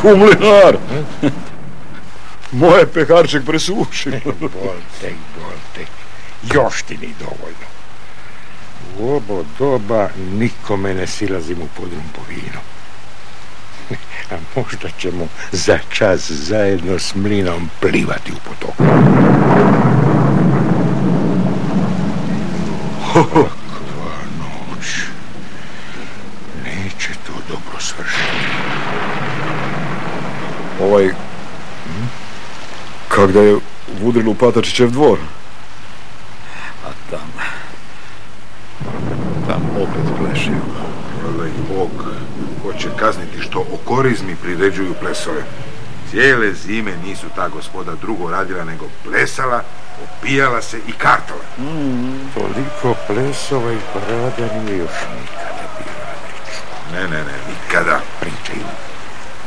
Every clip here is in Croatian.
Kumlinar! Moje peharček presuši. Boltek, boltek. Još ti ni dovoljno. U obo doba nikome ne silazim u podrum po vino. A možda ćemo za čas zajedno s mlinom plivati u potoku. Kakva noć. Neće to dobro svršiti. Ovaj... Kak da je udrilo u Patačićev dvor. A tam... Tam opet plešaju. Hvala i Bog, ko će kazniti što o korizmi priređuju plesove. Cijele zime nisu ta gospoda drugo radila nego plesala, opijala se i kartala. Toliko plesova i parada nije još nikada bilo. Ne, ne, ne, nikada. Pričaju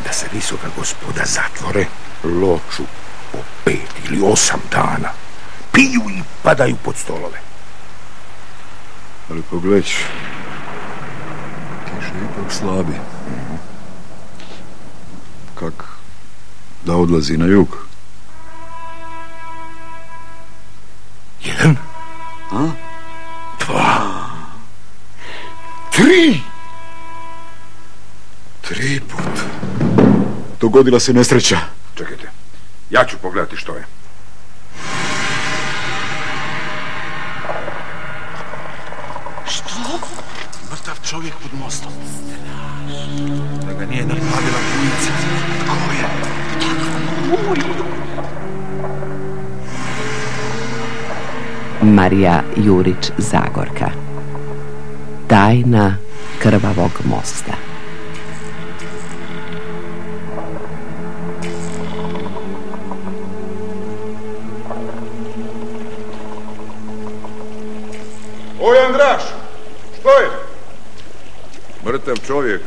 da se visoka gospoda zatvore loču po pet ili osam dana. Piju i padaju pod stolove. Ali pogledaj, kiša ipak slabi. Kak da odlazi na jug. Jedan, A? dva, tri. Tri put. Dogodila se nesreća. Čekajte, ja ću pogledati što je. Mrtav čovjek pod mostom. Da ga nije naplavila bujica. Tko je? Marija Jurić Zagorka Tajna krvavog mosta čovjek.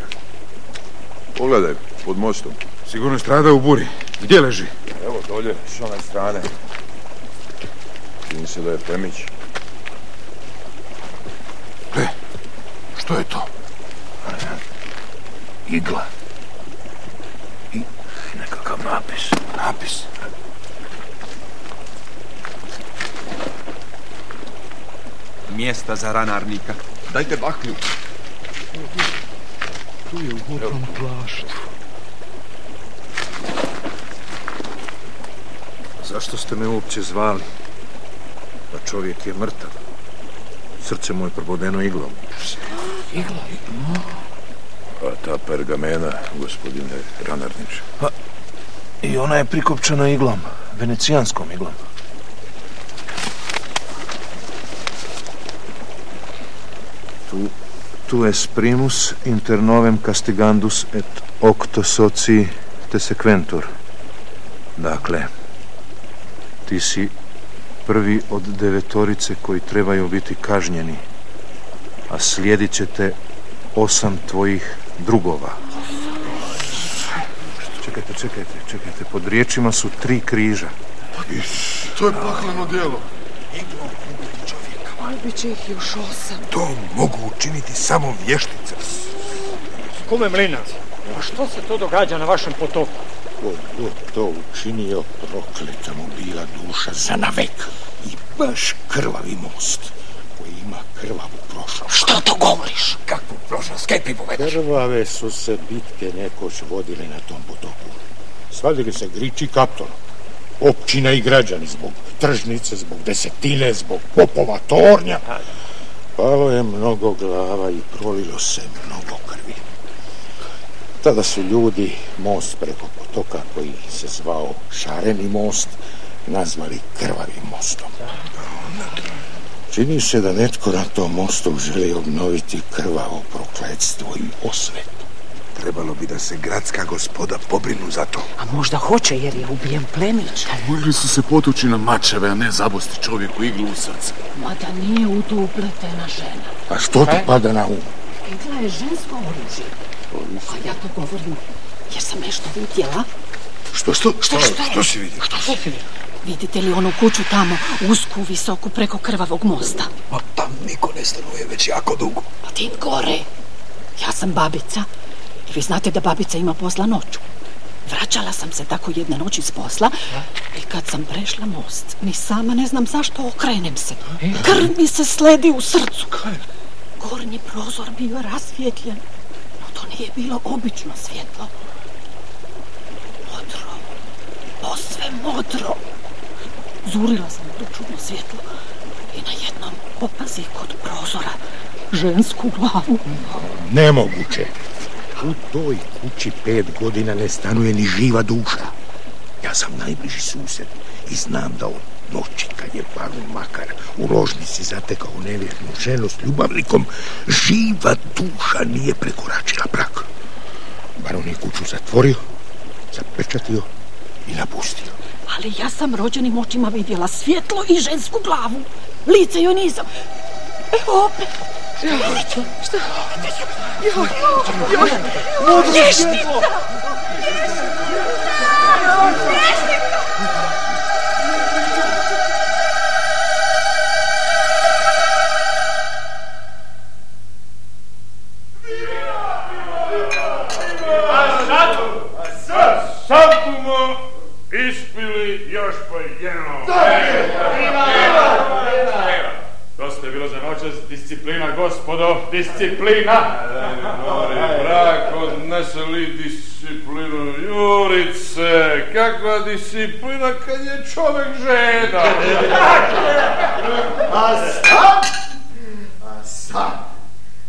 Pogledaj, pod mostom. Sigurno je stradao u buri. Gdje leži? Evo dolje, s one strane. Čini se da je plemić. Gle, što je to? Igla. I nekakav napis. Napis. Mjesta za ranarnika. Dajte baklju. Tu je u mokrom plaštu. Zašto ste me uopće zvali? Pa čovjek je mrtav. Srce mu je probodeno iglom. A ta pergamena, gospodine Ranarnić. I ona je prikopčana iglom, venecijanskom iglom. Tu, tu es primus inter novem castigandus et octo soci te sequentur. Dakle, ti si prvi od devetorice koji trebaju biti kažnjeni, a slijedit će te osam tvojih drugova. Čekajte, čekajte, čekajte. Pod riječima su tri križa. To je pakleno djelo. Bit će ih još osam. To mogu učiniti samo vještice. Kume Mlinac, a što se to događa na vašem potoku? Ko god to učinio, prokleta mu bila duša za navek. I baš krvavi most koji ima krvavu prošlost. Što to govoriš? Kakvu prošlost? Kaj pripovedaš? Krvave su se bitke nekoć vodile na tom potoku. Svadili se Grič i Kapton. Općina i građani zbog tržnice, zbog desetine, zbog popova tornja. Palo je mnogo glava i prolilo se mnogo krvi. Tada su ljudi most preko potoka koji se zvao Šareni most nazvali krvavim mostom. Čini se da netko na tom mostu želi obnoviti krvavo prokletstvo i osvet. Trebalo bi da se gradska gospoda pobrinu za to. A možda hoće jer je ubijen plemić. Mogli su se potući na mačeve, a ne zabosti čovjeku iglu u srce. Mada nije u to upletena žena. A što ti pada na um? Igla je žensko oružje. A ja to govorim jer sam nešto vidjela. Što, što, Što, što, što si vidio? Što si Vidite li onu kuću tamo, usku, visoku, preko krvavog mosta? Pa tam niko ne stanuje već jako dugo. Pa tim gore. Ja sam babica vi znate da babica ima posla noću. Vraćala sam se tako jedne noći s posla i kad sam prešla most, ni sama ne znam zašto okrenem se. Krv mi se sledi u srcu. Gornji prozor bio rasvjetljen, no to nije bilo obično svjetlo. Modro, posve modro. Zurila sam u to čudno svjetlo i na jednom opazi kod prozora žensku glavu. Nemoguće. U toj kući pet godina ne stanuje ni živa duša. Ja sam najbliži sused i znam da od noći kad je Barun Makar u ložnici zatekao nevjernu ženu s ljubavnikom, živa duša nije prekoračila prag. Baron je kuću zatvorio, zapečatio i napustio. Ali ja sam rođenim očima vidjela svjetlo i žensku glavu. Lice joj nisam. Evo opet. Šta? Šta? Joj, joj, Lješnica! Sad bumo ispili još po jednom. Dosta je bilo za noćas, disciplina, gospodo, disciplina. Brak odnese li disciplinu Jurice, kakva disciplina kad je čovjek žena. A sad, a sad,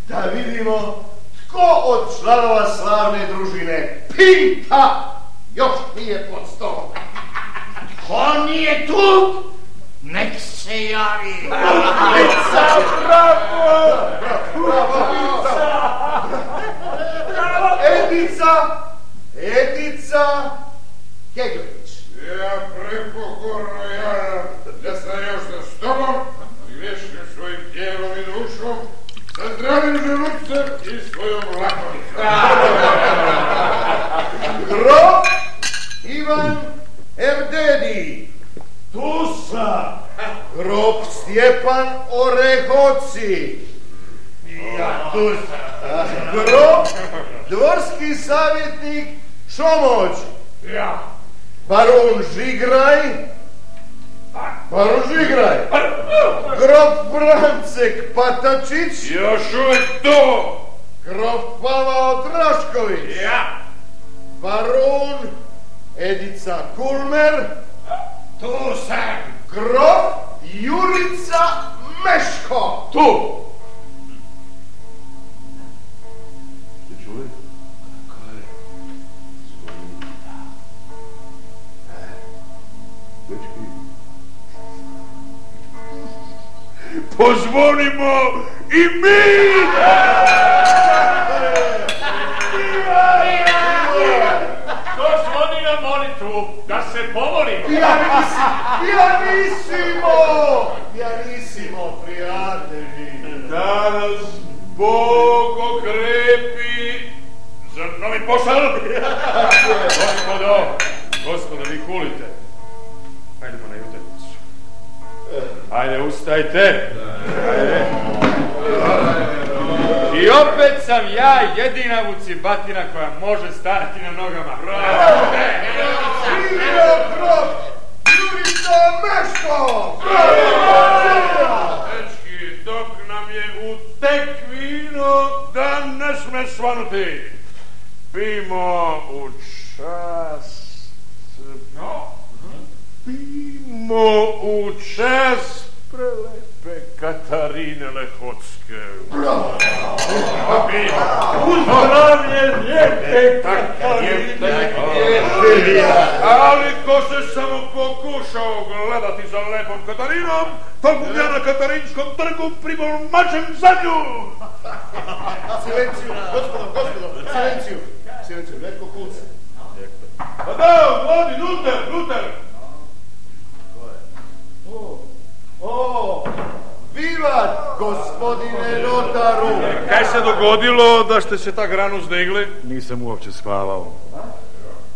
da vidimo tko od članova slavne družine Pinta još nije pod stolom. Ko nije tu, nek se javi. Pinca, bravo! Edica, Edica Kegljić. Ja prepogorno ja da sam još za stolom i vješnim svojim tijelom i dušom sa zdravim želucem i svojom lakovicom. Grob Ivan Erdedi. Tu sam. Grob Stjepan Orehoci. Ja tu sam. Grob dvorski savjetnik Šomoć. Ja. Baron Žigraj. Baron Žigraj. Grob Brancek Patačić. Još uvijek to. Grob Pavao Drašković. Ja. Baron Edica Kulmer. Tu sam. Grob Jurica Meško. Tu. Pozvonimo i mi! Ko zvoni na molitvu? Da se pomolimo. Pianissimo! Pianissimo, prijatelji. Da nas Bog okrepi za novi posao. Gospodo, gospodo, vi kulite. Hajdemo na jutarnicu. Hajde, ustajte. Hajde. I opet sam ja jedina vucibatina koja može stati na nogama. Živio grob Jurica Meško! Dečki, dok nam je u da ne sme svanuti. Pimo u čast... No? Pimo u čast prelepe Katarine Lehotske. Bravo! Uzdravlje lijepe Katarine! Ali ko se samo pokušao gledati za lepom Katarinom, tog ja na Katarinskom trgu primol mačem za nju! Silenciju, gospodo, gospodo, silenciju. Silenciju, netko kuca. Pa da, vodi, Luther, Luther! O, o, vivat, gospodine notaru. Kaj se dogodilo da ste se tak rano zdigli? Nisam uopće spavao.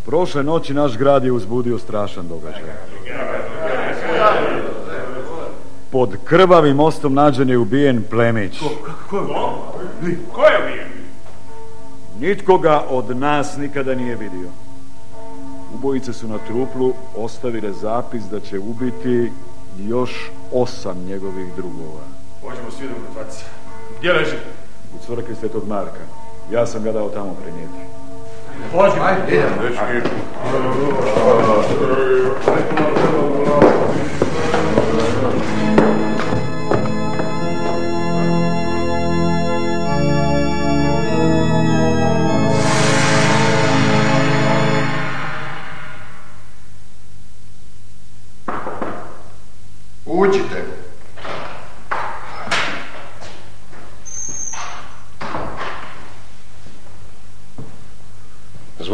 Prošle noći naš grad je uzbudio strašan događaj. Pod krvavim mostom nađen je ubijen plemić. Ko je ubijen? Nitko ga od nas nikada nije vidio. Ubojice su na truplu ostavile zapis da će ubiti još osam njegovih drugova. Pođemo svi do mrtvaca. Gdje leži? U crkvi Svetog Marka. Ja sam ga dao tamo prenijeti. Pođemo. Ajde, idemo. Uđite.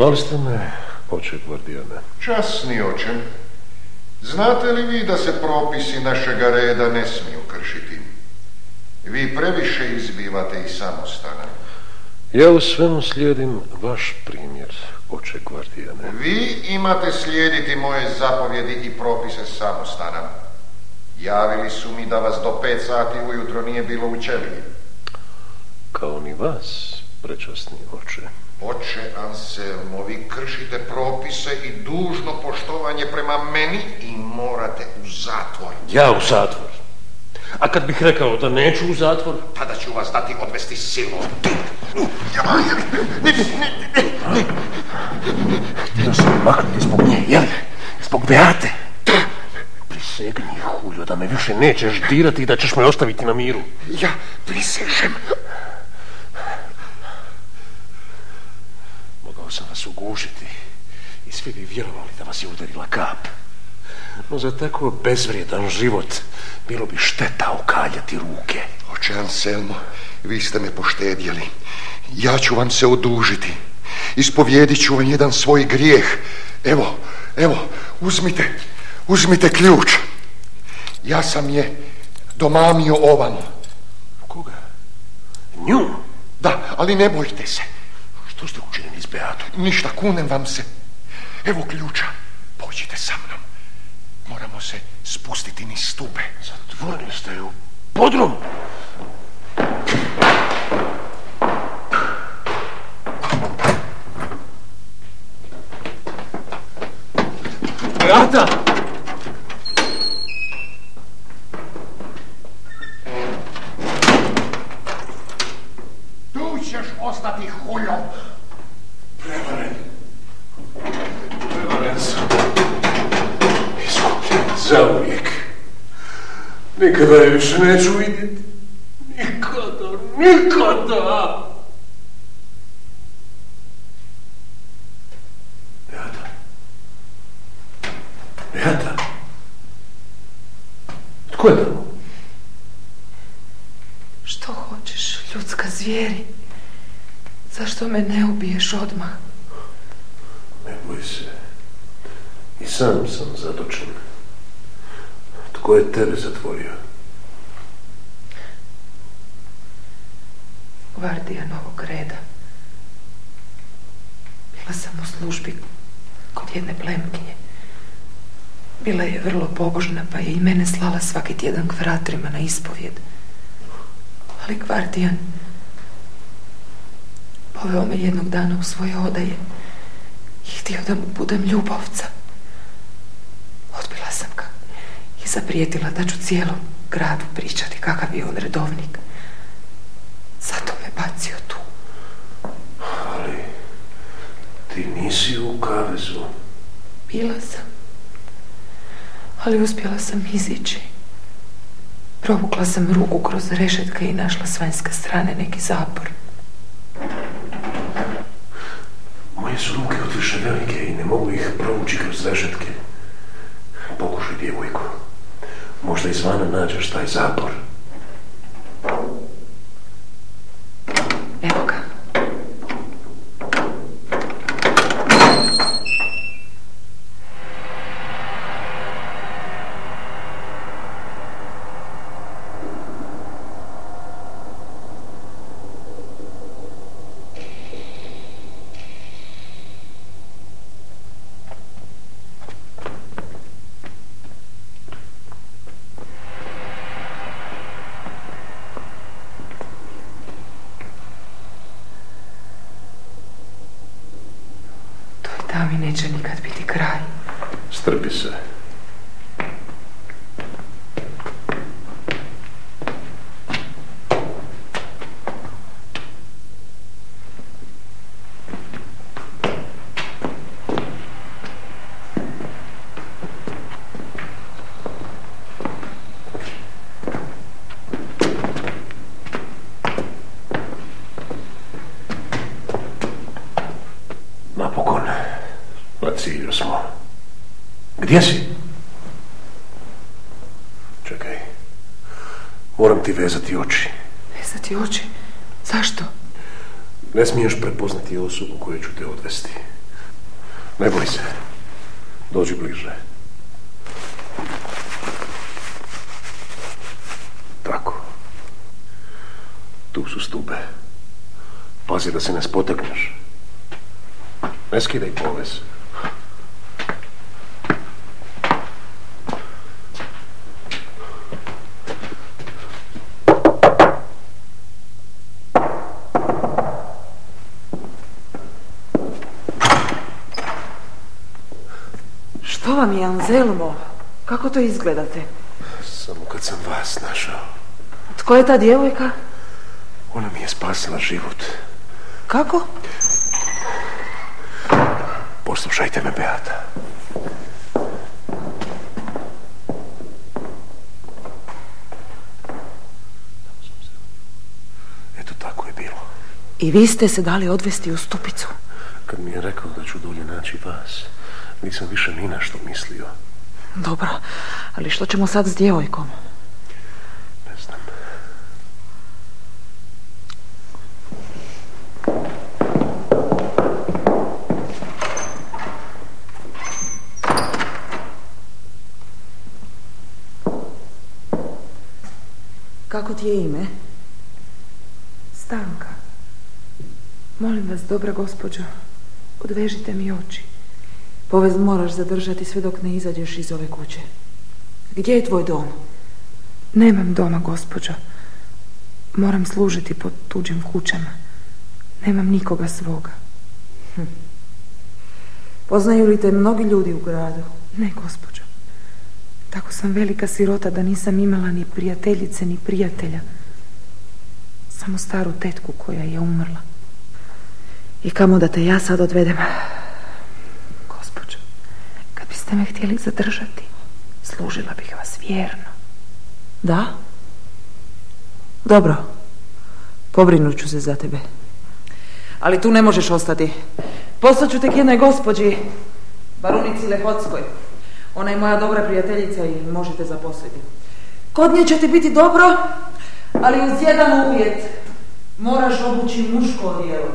Zvali ste me, oče Gvardijane. Časni oče, znate li vi da se propisi našega reda ne smiju kršiti? Vi previše izbivate iz samostana. Ja u svemu slijedim vaš primjer, oče Gvardijane. Vi imate slijediti moje zapovjedi i propise samostana. Javili su mi da vas do pet sati ujutro nije bilo u ćeliji. Kao ni vas, prečasni oče. Oče Anselmo, vi kršite propise i dužno poštovanje prema meni i morate u zatvor. Ja u zatvor? A kad bih rekao da neću u zatvor? Tada ću vas dati odvesti silom. Htio sam maknuti zbog nje, jel? Zbog Beate. Prisegni, Huljo, da me više nećeš dirati i da ćeš me ostaviti na miru. Ja prisežem. Mogao sam vas ugušiti i svi bi vjerovali da vas je udarila kap. No za tako bezvrijedan život bilo bi šteta ukaljati ruke. Oče Anselmo, vi ste me poštedjeli. Ja ću vam se odužiti. Ispovjedit ću vam jedan svoj grijeh. Evo, evo, uzmite, uzmite ključ. Ja sam je domamio ovamo. Koga? Nju? Da, ali ne bojte se. Što ste učinili s Beatom? Ništa, kunem vam se. Evo ključa. Pođite sa mnom. Moramo se spustiti niz stube. Zatvorili ste ju. Podrum! Beata! Tu ćeš ostati huljo. Nikada je više neću vidjeti. Nikada, nikada! Beata. Beata. Tko je tamo? Što hoćeš, ljudska zvijeri? Zašto me ne ubiješ odmah? Ne boj se. I sam sam zatočen. Tko je tebe zatvorio? Gvardija novog reda. Bila sam u službi kod jedne plemkinje. Bila je vrlo pobožna, pa je i mene slala svaki tjedan k vratrima na ispovjed. Ali Gvardijan poveo me jednog dana u svoje odaje i htio da mu budem ljubavca. Odbila sam ga i zaprijetila da ću cijelom gradu pričati kakav je on redovnik. Zato me bacio tu. Ali ti nisi u kavezu. Bila sam. Ali uspjela sam izići. Provukla sam ruku kroz rešetke i našla s vanjske strane neki zapor. Moje su ruke odviše velike i ne mogu ih provući kroz rešetke. Pokušaj, djevojko. Možda izvana nađeš taj zapor. Gdje si? Čekaj. Moram ti vezati oči. Vezati oči? Zašto? Ne smiješ prepoznati osobu koju ću te odvesti. Ne boj se. Dođi bliže. Tako. Tu su stube. Pazi da se ne spotekneš. Ne skidaj povez. Anzelmo? Kako to izgledate? Samo kad sam vas našao. Tko je ta djevojka? Ona mi je spasila život. Kako? Poslušajte me, Beata. Eto tako je bilo. I vi ste se dali odvesti u stupicu. Kad mi je rekao da ću dolje naći vas, nisam više ni na što mislio. Dobro, ali što ćemo sad s djevojkom? Ne znam. Kako ti je ime? Stanka. Molim vas, dobra gospođo, odvežite mi oči. Povez moraš zadržati sve dok ne izađeš iz ove kuće. Gdje je tvoj dom? Nemam doma, gospođo. Moram služiti pod tuđim kućama. Nemam nikoga svoga. Hm. Poznaju li te mnogi ljudi u gradu? Ne, gospođo. Tako sam velika sirota da nisam imala ni prijateljice, ni prijatelja. Samo staru tetku koja je umrla. I kamo da te ja sad odvedem? Biste me htjeli zadržati, služila bih vas vjerno. Da? Dobro. Pobrinut ću se za tebe. Ali tu ne možeš ostati. Poslaću tek jednoj gospođi, barunici Lehockoj. Ona je moja dobra prijateljica i možete zaposliti. Kod nje će ti biti dobro, ali uz jedan uvjet. Moraš obući muško odijelo.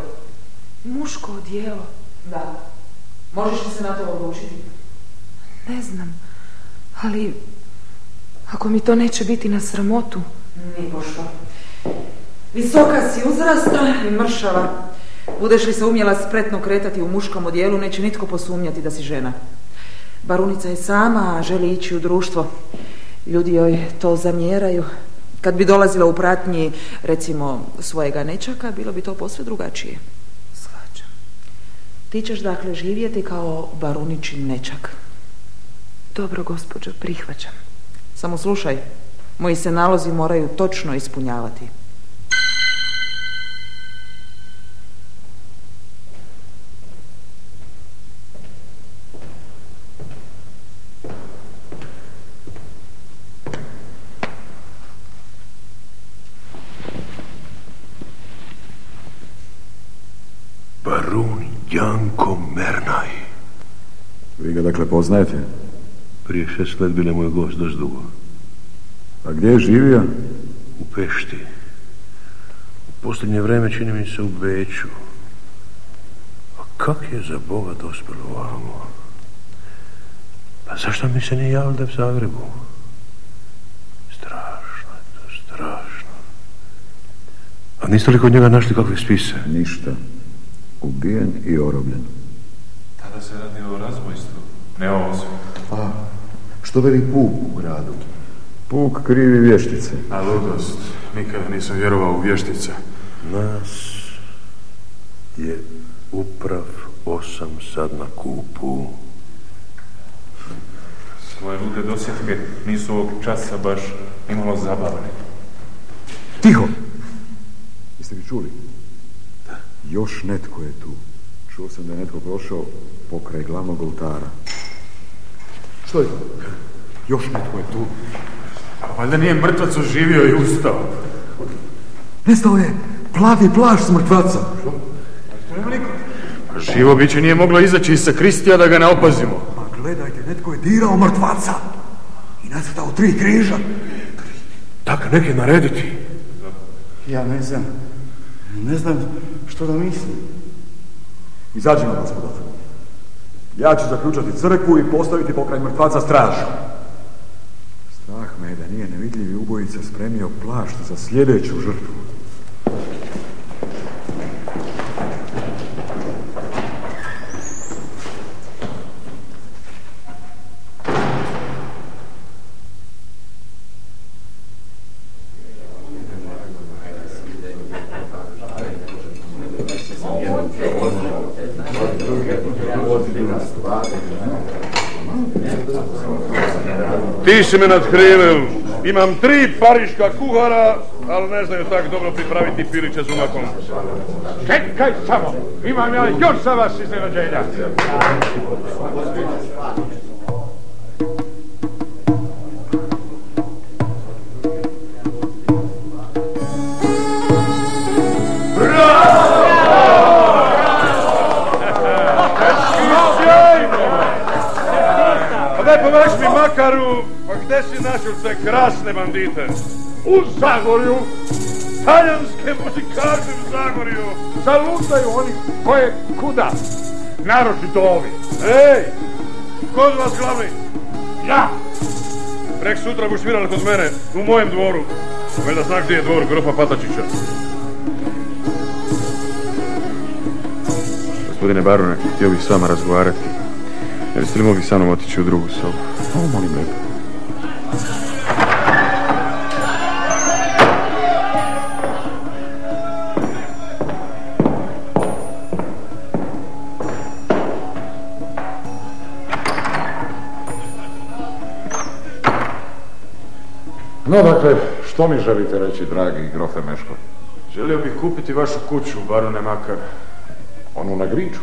Muško odijelo? Da. Možeš li se na to odlučiti? Ne znam, ali ako mi to neće biti na sramotu. Ni pošto. Visoka si uzrasta i mršava. Budeš li se umjela spretno kretati u muškom odijelu, neće nitko posumnjati da si žena. Barunica je sama, a želi ići u društvo. Ljudi joj to zamjeraju. Kad bi dolazila u pratnji, recimo, svojega nečaka, bilo bi to posve drugačije. Svađam. Ti ćeš dakle živjeti kao baruničin nečak. Dobro, gospođo, prihvaćam. Samo slušaj, moji se nalozi moraju točno ispunjavati. Barun Janko Mernaj. Vi ga dakle poznajete? Prije šest let bile moj gost dost dugo. A gdje je živio? U Pešti. U posljednje vreme čini mi se u Beću. A kak je za Boga dospjelo ovamo? Pa zašto mi se nije je u Zagrebu? Strašno je to, strašno. A niste li kod njega našli kakve spise? Ništa. Ubijen i orobljen. Tada se radi o razbojstvu, ne o osobi. Što veli Puk u gradu? Puk krivi vještice. A ludost, nikada nisam vjerovao u vještice. Nas je uprav osam sad na kupu. Svoje lude dosjetke nisu ovog časa baš imalo zabavne. Tiho! Jeste vi čuli? Da. Još netko je tu. Čuo sam da je netko prošao pokraj glavnog oltara. Što je to? Još netko je tu. A valjda nije mrtvac oživio i ustao. Nestao je plavi plaš s mrtvaca. A živo biće nije moglo izaći iz sakristija da ga ne opazimo. Pa gledajte, netko je dirao mrtvaca i nacrtao tri križa. Tak neke narediti. Ja ne znam. Ne znam što da mislim. Izađimo, gospodar. Ja ću zaključati crkvu i postaviti pokraj mrtvaca stražu. Strah me je da nije nevidljivi ubojica spremio plašt za sljedeću žrtvu. Ti si me nadhrivil. Imam tri pariška kuhara, ali ne znaju tak dobro pripraviti piliće s umakom. Čekaj samo, imam ja još za vas iznenađenja. Pa daj pomaš mi Makaru, gde si te krasne bandite? U Zagorju, Talijanske muzikarke u Zagorju. zalutaju oni koje kuda, naročito ovi. Ej, kod vas glavni? Ja! Prek sutra buš svirali kod mene, u mojem dvoru. Valjda znaš gdje je dvor grofa Patačića. Gospodine barone, htio bih s vama razgovarati. Ne biste li mogli sa mnom otići u drugu sobu? O, molim lijepo. No, dakle, što mi želite reći, dragi grofe Meško? Želio bih kupiti vašu kuću, barone Makar. Onu na Griču?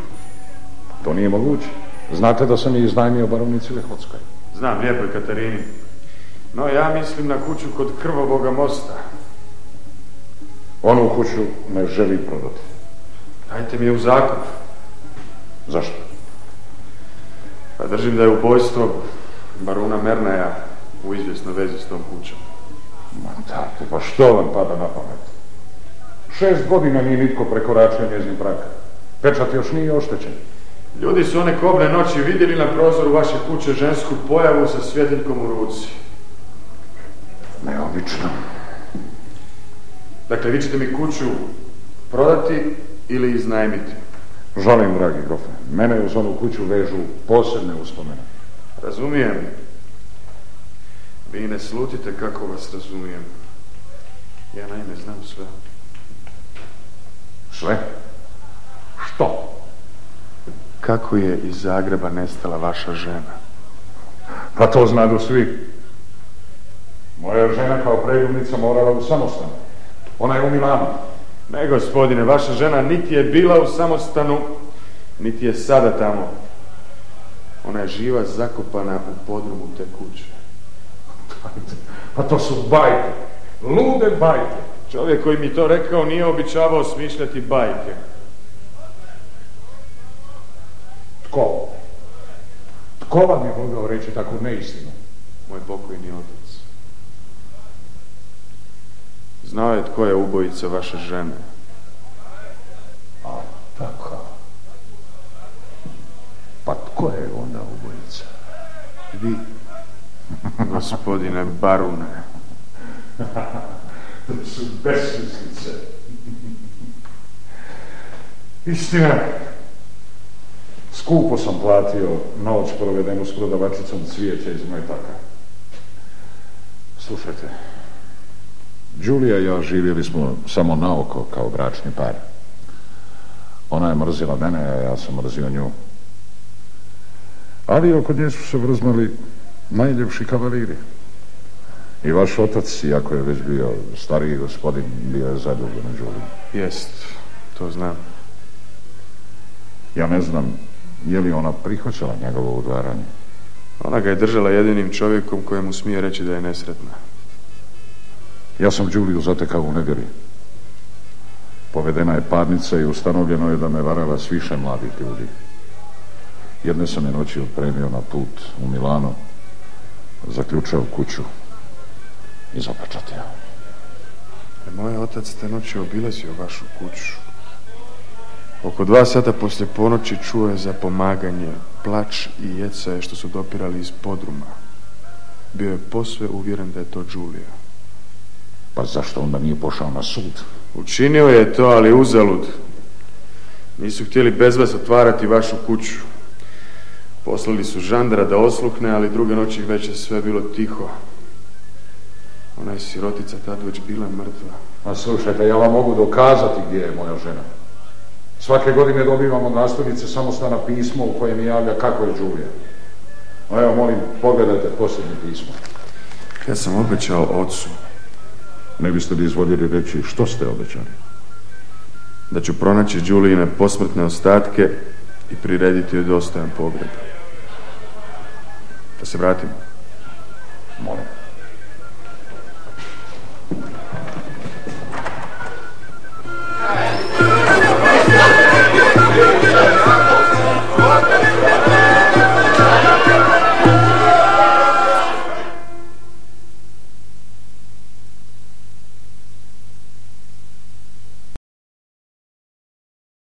To nije moguće. Znate da sam je iznajmio baronici Lehodskoj. Znam, lijepoj Katarini. No, ja mislim na kuću kod Krvovoga mosta. Onu kuću ne želi prodati. Dajte mi je u zakup. Zašto? Pa držim da je ubojstvo baruna Mernaja u izvjesnoj vezi s tom kućom. Ma tate, pa što vam pada na pamet? Šest godina nije nitko prekoračio njezin prag. Pečat još nije oštećen. Ljudi su one kobne noći vidjeli na prozoru vaše kuće žensku pojavu sa svjetiljkom u ruci. Neobično. Dakle, vi ćete mi kuću prodati ili iznajmiti. Žalim, dragi grofe. Mene uz onu kuću vežu posebne uspomene. Razumijem. Vi ne slutite kako vas razumijem. Ja naime znam sve. Sve? Što? Kako je iz Zagreba nestala vaša žena? Pa to znadu svi. Moja žena kao preljubnica morala u samostanu. Ona je u Milanu. Ne, gospodine, vaša žena niti je bila u samostanu, niti je sada tamo. Ona je živa zakopana u podrumu te kuće. Pa to su bajke. Lude bajke. Čovjek koji mi to rekao nije običavao smišljati bajke. Tko? Tko vam je mogao reći takvu neistinu? Moj pokojni otac. Znao je tko je ubojica vaše žene. A, tako. Pa tko je onda ubojica? Vi, gospodine barune. to su besmislice. Istina, skupo sam platio noć provedenu s prodavačicom cvijeća iz metaka. Slušajte, Đulija i ja živjeli smo samo naoko kao bračni par. Ona je mrzila mene, a ja sam mrzio nju. Ali oko nje su se vrzmali najljepši kavaliri. I vaš otac, iako je već bio stariji gospodin, bio je zaduljen među Jest, to znam. Ja ne znam, je li ona prihvaćala njegovo udvaranje? Ona ga je držala jedinim čovjekom kojemu smije reći da je nesretna. Ja sam Đuliju zatekao u nedjeli. Povedena je parnica i ustanovljeno je da me varala s više mladih ljudi. Jedne sam je noći otpremio na put u Milano, zaključao kuću i zapečatio. Moj otac te noći obilazio vašu kuću. Oko dva sata poslije ponoći čuo je za pomaganje, plač i jecaje što su dopirali iz podruma. Bio je posve uvjeren da je to Đulija. Pa zašto onda nije pošao na sud? Učinio je to, ali uzalud. Nisu htjeli bez vas otvarati vašu kuću. Poslali su žandara da osluhne, ali druge noći već je sve bilo tiho. Ona je sirotica tad već bila mrtva. A slušajte, ja vam mogu dokazati gdje je moja žena. Svake godine dobivamo nastavnice samostana pismo u kojem javlja kako je Đulija. A evo, molim, pogledajte posljednje pismo. Ja sam obećao ocu. Ne biste li izvoljeli reći što ste obećali? Da ću pronaći Đulijine posmrtne ostatke i prirediti joj dostojan pogreb. Da se vratim. Molim.